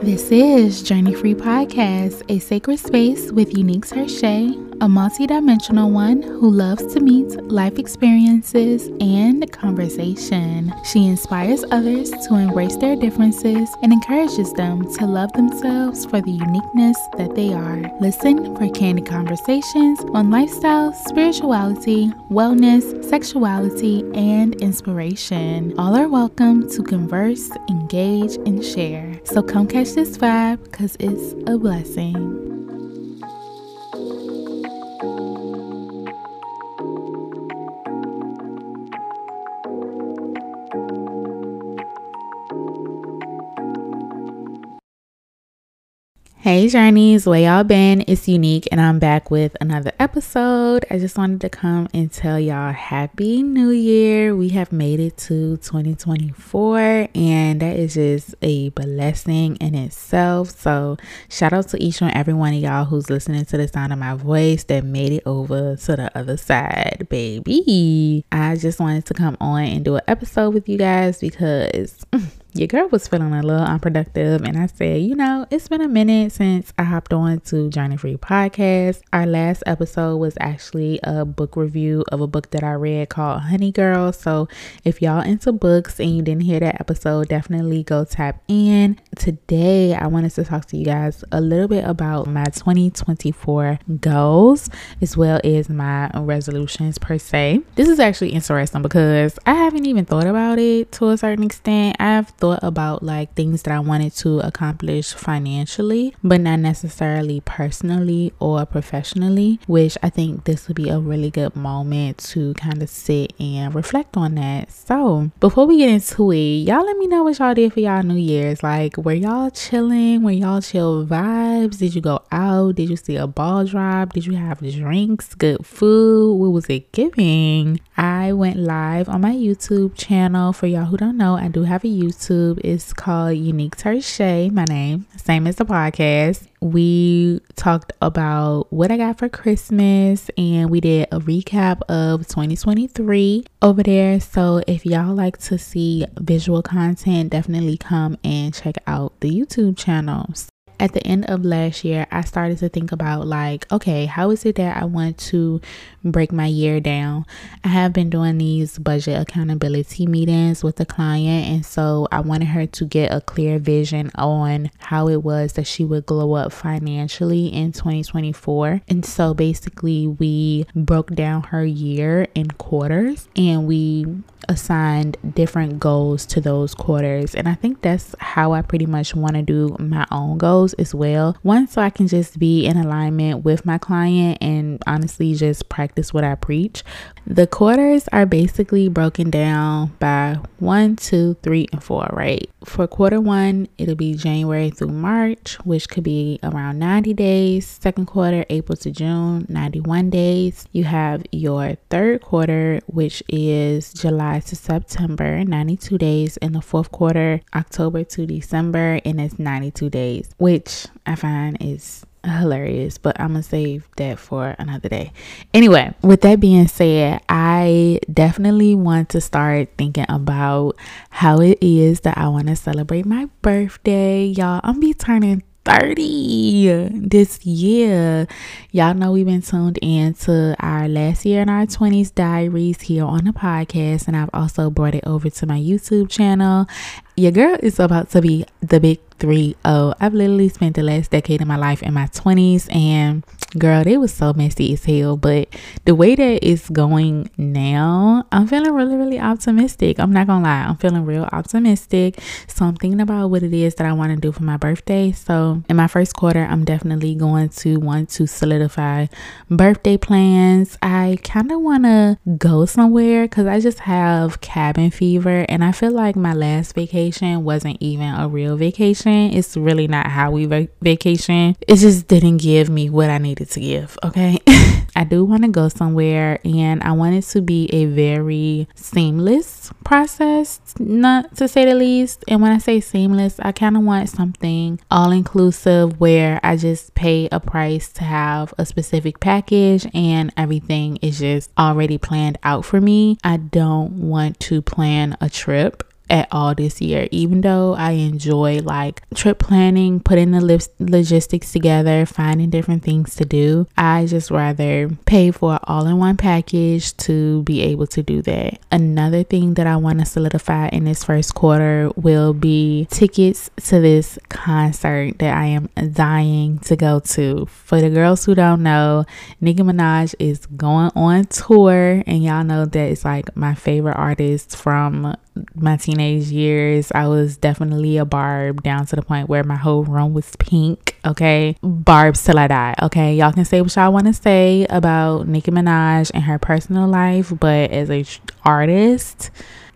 This is Journey Free Podcast, a sacred space with Uneak Tershai, a multi dimensional one who loves to meet life experiences and conversation. She inspires others to embrace their differences and encourages them to love themselves for the uniqueness that they are. Listen for candid conversations on lifestyle, spirituality, wellness, sexuality, and inspiration. All are welcome to converse, engage, and share. So come catch this vibe because it's a blessing. Hey Journeys, where y'all been? It's Uneak and I'm back with another episode. I just wanted to come and tell y'all Happy New Year. We have made it to 2024 and that is just a blessing in itself. So shout out to each and every one of y'all who's listening to the sound of my voice that made it over to the other side, baby. I just wanted to come on and do an episode with you guys because your girl was feeling a little unproductive and I said, you know, it's been a minute since I hopped on to Journey Free Podcast. Our last episode was actually a book review of a book that I read called Honey Girl. So if y'all into books and you didn't hear that episode, definitely go tap in. Today, I wanted to talk to you guys a little bit about my 2024 goals as well as my resolutions per se. This is actually interesting because I haven't even thought about it to a certain extent. I've thought thought about like things that I wanted to accomplish financially, but not necessarily personally or professionally, which I think this would be a really good moment to kind of sit and reflect on that. So, before we get into it, y'all let me know what y'all did for y'all New Year's. Like, were y'all chilling? Were y'all chill vibes? Did you go out? Did you see a ball drop? Did you have drinks? Good food? What was it giving? I went live on my YouTube channel. For y'all who don't know, I do have a YouTube YouTube is called Uneak Tershai, my name, same as the podcast. We talked about what I got for Christmas and we did a recap of 2023 over there. So if y'all like to see visual content, definitely come and check out the YouTube channels at the end of last year, I started to think about like, okay, how is it that I want to break my year down? I have been doing these budget accountability meetings with the client, and so I wanted her to get a clear vision on how it was that she would glow up financially in 2024. And so basically, we broke down her year in quarters and we assigned different goals to those quarters. And I think that's how I pretty much want to do my own goals as well. One, so I can just be in alignment with my client and honestly just practice what I preach. The quarters are basically broken down by one, two, three, and four, right? For quarter one, it'll be January through March, which could be around 90 days. Second quarter, April to June, 91 days. You have your third quarter, which is July to September, 92 days. And the fourth quarter, October to December, and it's 92 days, which I find is hilarious, but I'm gonna save that for another day. Anyway, with that being said, I definitely want to start thinking about how it is that I want to celebrate my birthday. Y'all, I'm be turning 30 this year. Y'all know we've been tuned in to our last year in our 20s diaries here on the podcast, and I've also brought it over to my YouTube channel. Your girl is about to be the big 3 0. I've literally spent the last decade of my life in my 20s, and girl, they was so messy as hell. But the way that it's going now, I'm feeling really, really optimistic. I'm not gonna lie, I'm feeling real optimistic. So I'm thinking about what it is that I want to do for my birthday. So in my first quarter, I'm definitely going to want to solidify birthday plans. I kind of want to go somewhere because I just have cabin fever, and I feel like my last vacation wasn't even a real vacation. It's really not how we va- vacation. It just didn't give me what I needed to give. Okay. I do want to go somewhere and I want it to be a very seamless process, not to say the least. And when I say seamless, I kind of want something all inclusive where I just pay a price to have a specific package and everything is just already planned out for me. I don't want to plan a trip at all this year. Even though I enjoy like trip planning, putting the logistics together, finding different things to do, I just rather pay for an all in one package to be able to do that. Another thing that I want to solidify in this first quarter will be tickets to this concert that I am dying to go to. For the girls who don't know, Nicki Minaj is going on tour, and y'all know that it's like my favorite artist from my teenage years. I was definitely a barb down to the point where my whole room was pink. Okay, barbs till I die. Okay, y'all can say what y'all want to say about Nicki Minaj and her personal life, but as a artist,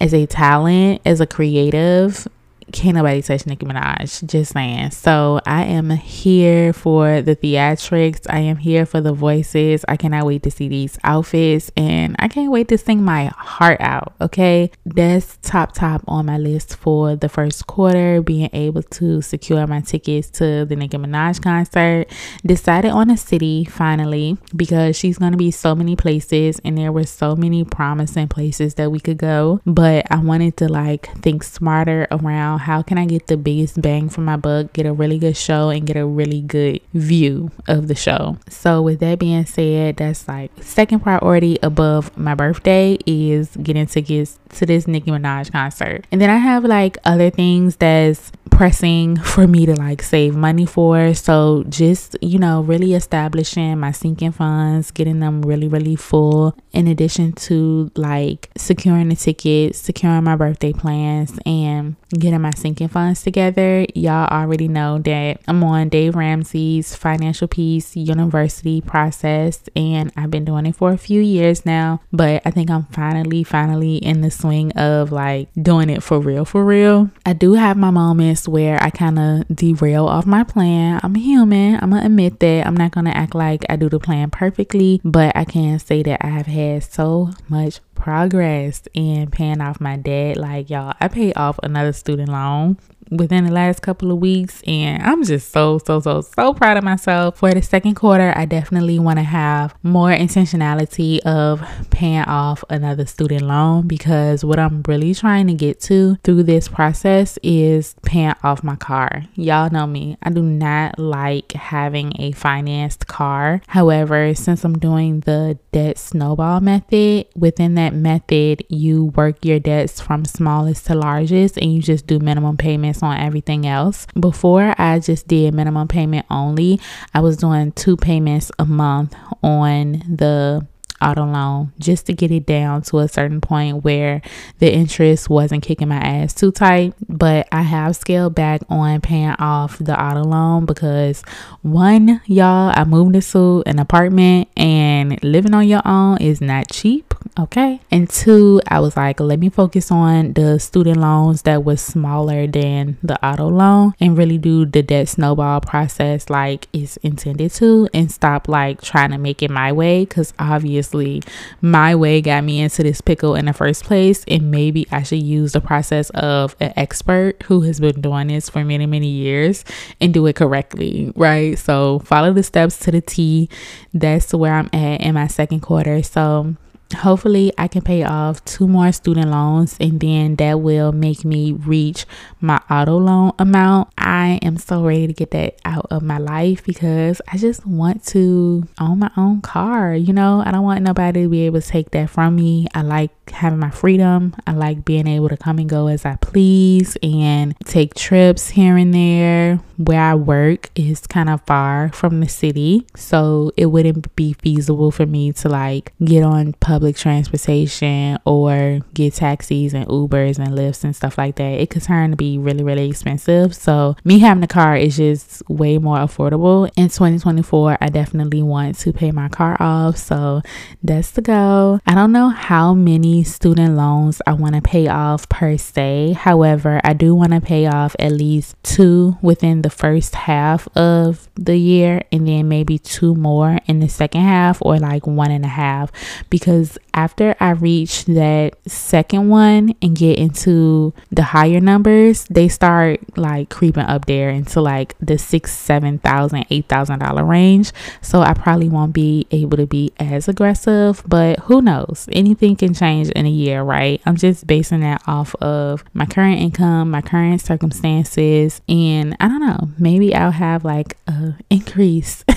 as a talent, as a creative, can't nobody touch Nicki Minaj. Just saying. So I am here for the theatrics. I am here for the voices. I cannot wait to see these outfits and I can't wait to sing my heart out. Okay. That's top, top on my list for the first quarter. Being able to secure my tickets to the Nicki Minaj concert. Decided on a city finally because she's to be so many places and there were so many promising places that we could go. But I wanted to like think smarter around how can I get the biggest bang for my buck, get a really good show, and get a really good view of the show. So, with that being said, that's like second priority above my birthday is getting tickets to this Nicki Minaj concert. And then I have like other things that's pressing for me to like save money for. So just, you know, really establishing my sinking funds, getting them really, really full, in addition to like securing the tickets, securing my birthday plans, and getting my sinking funds together. Y'all already know that I'm on Dave Ramsey's Financial Peace University process, and I've been doing it for a few years now. But I think I'm finally, finally in the swing of like doing it for real, for real. I do have my moments where I kind of derail off my plan. I'm human. I'm to admit that. I'm not to act like I do the plan perfectly, but I can say that I have had so much progress in paying off my debt. Like, y'all, I paid off another student loan within the last couple of weeks and I'm just so so so so proud of myself. For the second quarter I definitely want to have more intentionality of paying off another student loan because what I'm really trying to get to through this process is paying off my car. Y'all know me. I do not like having a financed car. However since I'm doing the debt snowball method within that method you work your debts from smallest to largest and you just do minimum payments on everything else. Before I just did minimum payment only, I was doing two payments a month on the auto loan just to get it down to a certain point where the interest wasn't kicking my ass too tight. But I have scaled back on paying off the auto loan because one, y'all, I moved into an apartment and living on your own is not cheap. Okay. And two, I was like, let me focus on the student loans that was smaller than the auto loan and really do the debt snowball process like it's intended to and stop like trying to make it my way because obviously my way got me into this pickle in the first place. And maybe I should use the process of an expert who has been doing this for many, many years and do it correctly. Right. So follow the steps to the T. That's where I'm at in my second quarter. So hopefully I can pay off two more student loans and then that will make me reach my auto loan amount. I am so ready to get that out of my life because I just want to own my own car. You know, I don't want nobody to be able to take that from me. I like having my freedom. I like being able to come and go as I please and take trips here and there. Where I work is kind of far from the city, so it wouldn't be feasible for me to like get on public transportation or get taxis and Ubers and Lyfts and stuff like that. It could turn to be really, really expensive. So, me having a car is just way more affordable. In 2024, I definitely want to pay my car off. So, that's the go. I don't know how many student loans I want to pay off per se. However, I do want to pay off at least two within the first half of the year and then maybe two more in the second half or like one and a half because after I reach that second one and get into the higher numbers, they start like creeping up there into like the six, seven thousand, eight thousand dollar range. So I probably won't be able to be as aggressive, but who knows? Anything can change in a year, right? I'm just basing that off of my current income, my current circumstances, and I don't know, maybe I'll have like a increase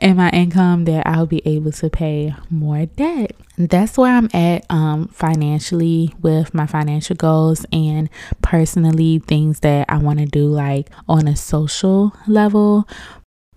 in my income that I'll be able to pay more debt. That's where I'm at um, financially with my financial goals and personally things that I want to do like on a social level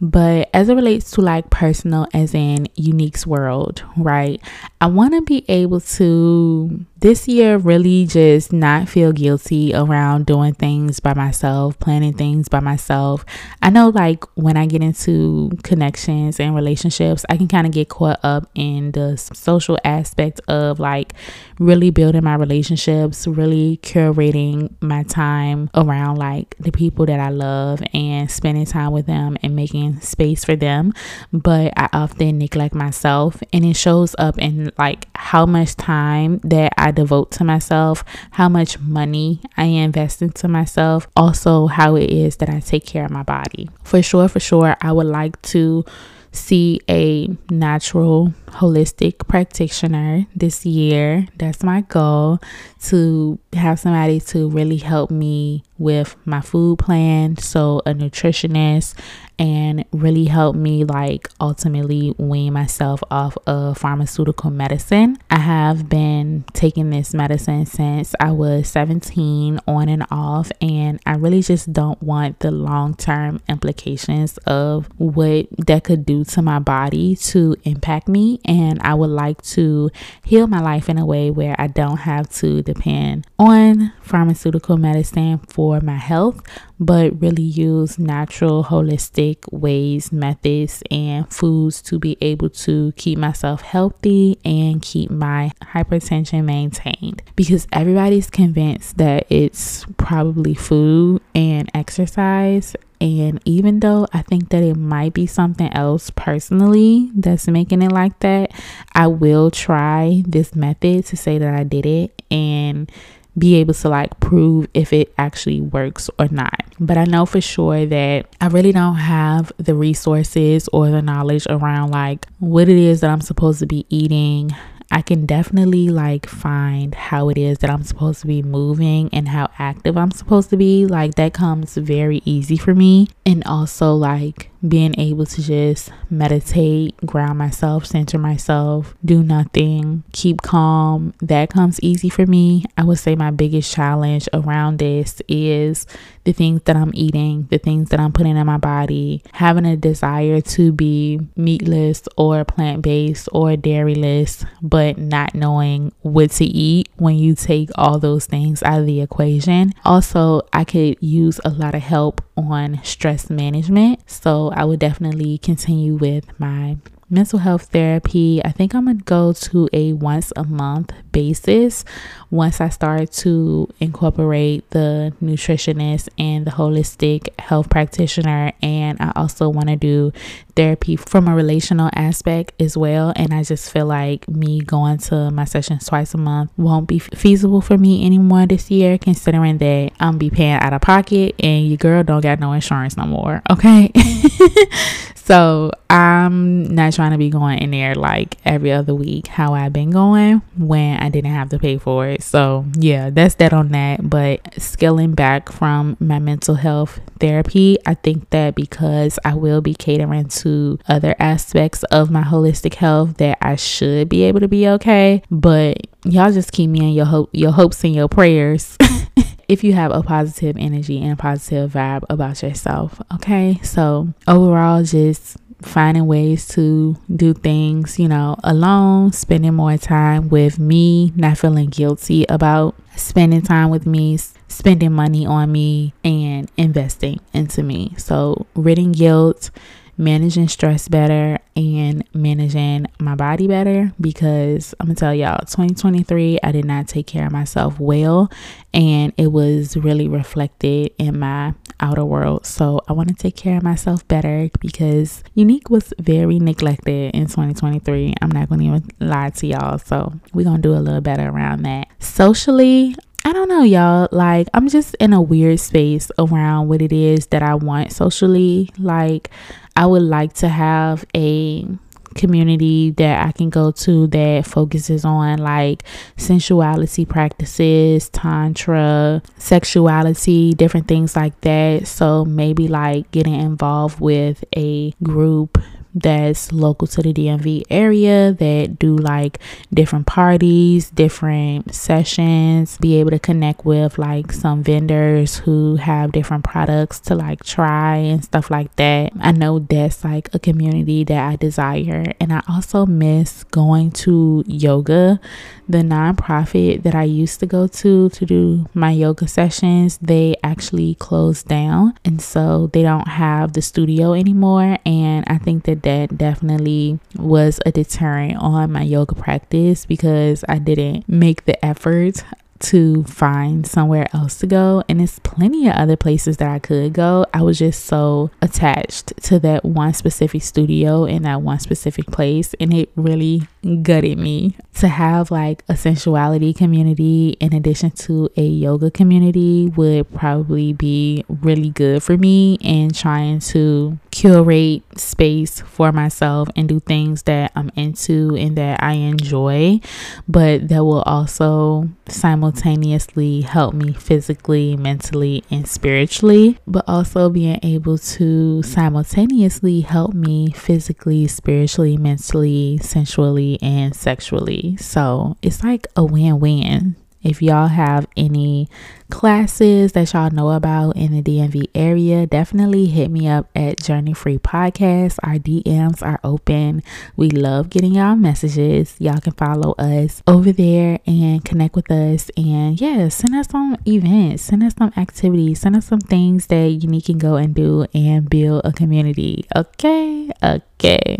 but as it relates to like personal, as in Uneak's world, right? I want to be able to this year really just not feel guilty around doing things by myself, planning things by myself. I know like when I get into connections and relationships, I can kind of get caught up in the social aspect of like really building my relationships, really curating my time around like the people that I love and spending time with them and making space for them. But I often neglect myself and it shows up in like how much time that I devote to myself, how much money I invest into myself, also how it is that I take care of my body. For sure, for sure, I would like to see a natural holistic practitioner this year. That's my goal to have somebody to really help me with my food plan. So, a nutritionist and really helped me like ultimately wean myself off of pharmaceutical medicine. I have been taking this medicine since I was 17 on and off and I really just don't want the long-term implications of what that could do to my body to impact me and I would like to heal my life in a way where I don't have to depend on pharmaceutical medicine for my health but really use natural, holistic ways, methods, and foods to be able to keep myself healthy and keep my hypertension maintained. Because everybody's convinced that it's probably food and exercise. And even though I think that it might be something else personally that's making it like that, I will try this method to say that I did it and be able to like prove if it actually works or not. But I know for sure that I really don't have the resources or the knowledge around like what it is that I'm supposed to be eating. I can definitely like find how it is that I'm supposed to be moving and how active I'm supposed to be. Like that comes very easy for me. And also like being able to just meditate, ground myself, center myself, do nothing, keep calm, that comes easy for me. I would say my biggest challenge around this is the things that I'm eating, the things that I'm putting in my body, having a desire to be meatless or plant based or dairyless, but not knowing what to eat when you take all those things out of the equation. Also, I could use a lot of help on stress management. So I would definitely continue with my mental health therapy. I think I'm gonna go to a once a month basis once I start to incorporate the nutritionist and the holistic health practitioner. And I also want to do therapy from a relational aspect as well. And I just feel like me going to my sessions twice a month won't be feasible for me anymore this year, considering that I'm be paying out of pocket and your girl don't got no insurance no more. Okay. so I'm not trying to be going in there like every other week how I've been going when I didn't have to pay for it. So, yeah, that's that on that. But scaling back from my mental health therapy, I think that because I will be catering to other aspects of my holistic health that I should be able to be okay. But y'all just keep me in your hope your hopes and your prayers. if you have a positive energy and a positive vibe about yourself. Okay. So overall, just finding ways to do things, you know, alone, spending more time with me, not feeling guilty about spending time with me, spending money on me, and investing into me. So, ridding guilt managing stress better and managing my body better because I'm gonna tell y'all 2023 I did not take care of myself well and it was really reflected in my outer world. So I want to take care of myself better because Uneak was very neglected in 2023 I'm not gonna even lie to y'all. So we're gonna do a little better around that. Socially I don't know, y'all. Like, I'm just in a weird space around what it is that I want socially. Like, I would like to have a community that I can go to that focuses on like sensuality practices, tantra, sexuality, different things like that. So maybe like getting involved with a group that's local to the DMV area that do like different parties, different sessions, be able to connect with like some vendors who have different products to like try and stuff like that. I know that's like a community that I desire. And I also miss going to yoga the nonprofit that I used to go to to do my yoga sessions, they actually closed down. And so they don't have the studio anymore. And I think that that definitely was a deterrent on my yoga practice because I didn't make the effort to find somewhere else to go. And it's plenty of other places that I could go. I was just so attached to that one specific studio in that one specific place. And it really gutted me to have like a sensuality community in addition to a yoga community would probably be really good for me and trying to curate space for myself and do things that I'm into and that I enjoy, but that will also simultaneously help me physically, mentally, and spiritually, but also being able to simultaneously help me physically, spiritually, mentally, sensually, and sexually. So it's like a win win. If y'all have any classes that y'all know about in the DMV area, definitely hit me up at Journey Free Podcast. Our DMs are open. We love getting y'all messages. Y'all can follow us over there and connect with us. And yeah, send us some events, send us some activities, send us some things that you can go and do and build a community. Okay, okay.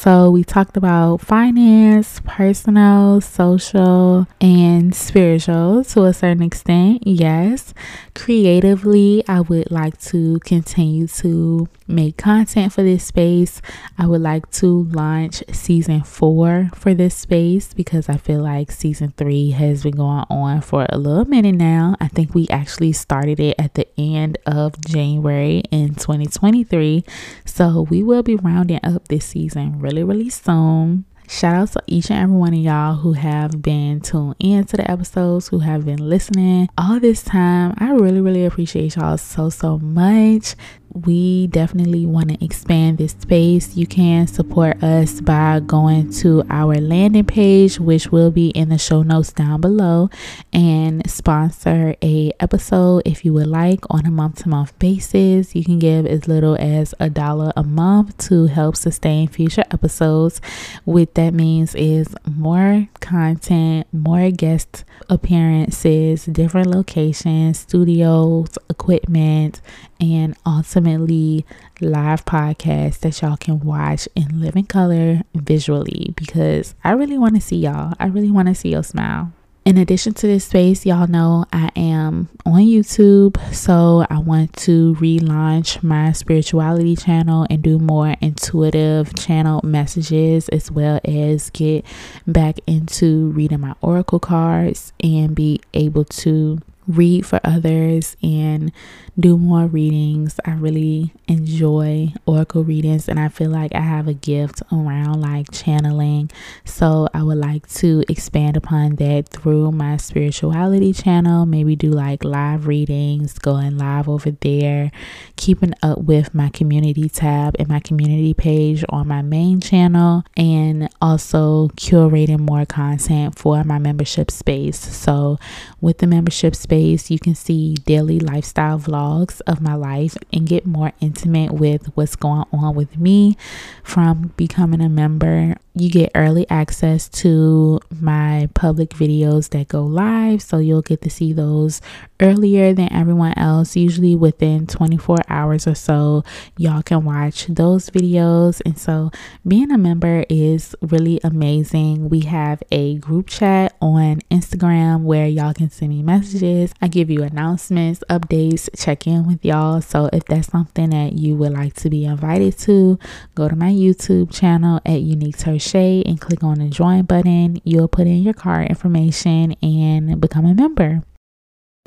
So, we talked about finance, personal, social, and spiritual to a certain extent. Yes, creatively, I would like to continue to make content for this space. I would like to launch season four for this space because I feel like season three has been going on for a little minute now. I think we actually started it at the end of January in 2023. So we will be rounding up this season really, really really soon. Shout out to each and every one of y'all who have been tuned in to the episodes, who have been listening all this time. I really, really appreciate y'all so, so much we definitely want to expand this space. You can support us by going to our landing page, which will be in the show notes down below, and sponsor a episode if you would like on a month to month basis. You can give as little as a dollar a month to help sustain future episodes. What that means is more content, more guest appearances, different locations, studios, equipment, and ultimately live podcasts that y'all can watch and live in color visually because I really want to see y'all. I really want to see your smile. In addition to this space, y'all know I am on YouTube, so I want to relaunch my spirituality channel and do more intuitive channel messages as well as get back into reading my oracle cards and be able to read for others and do more readings. I really enjoy oracle readings and I feel like I have a gift around like channeling. So I would like to expand upon that through my spirituality channel, maybe do like live readings, going live over there, keeping up with my community tab and my community page on my main channel, and also curating more content for my membership space. So with the membership space, you can see daily lifestyle vlogs vlogs of my life and get more intimate with what's going on with me from becoming a member you get early access to my public videos that go live. So you'll get to see those earlier than everyone else. Usually within 24 hours or so, y'all can watch those videos. And so being a member is really amazing. We have a group chat on Instagram where y'all can send me messages. I give you announcements, updates, check in with y'all. So if that's something that you would like to be invited to, go to my YouTube channel at Uneak Tershai and click on the join button. You'll put in your card information and become a member.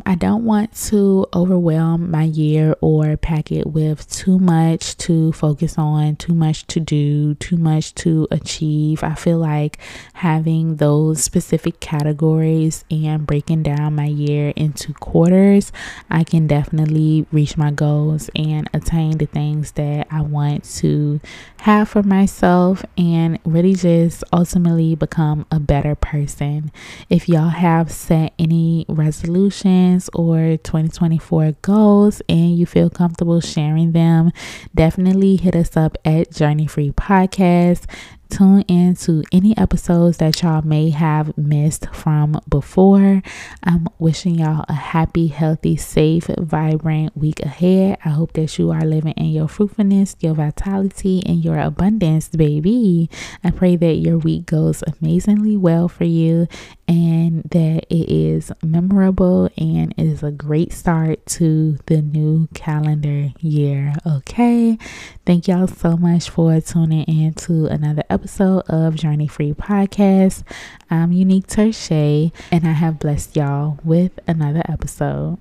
I don't want to overwhelm my year or pack it with too much to focus on, too much to do, too much to achieve. I feel like having those specific categories and breaking down my year into quarters, I can definitely reach my goals and attain the things that I want to have for myself and really just ultimately become a better person. If y'all have set any resolutions or 2024 goals and you feel comfortable sharing them, definitely hit us up at Journey Free Podcast tune in to any episodes that y'all may have missed from before. I'm wishing y'all a happy, healthy, safe, vibrant week ahead. I hope that you are living in your fruitfulness, your vitality, and your abundance, baby. I pray that your week goes amazingly well for you and that it is memorable and is a great start to the new calendar year. Okay. Thank y'all so much for tuning in to another episode of Journey Free Podcast. I'm Uneak Tershai and I have blessed y'all with another episode.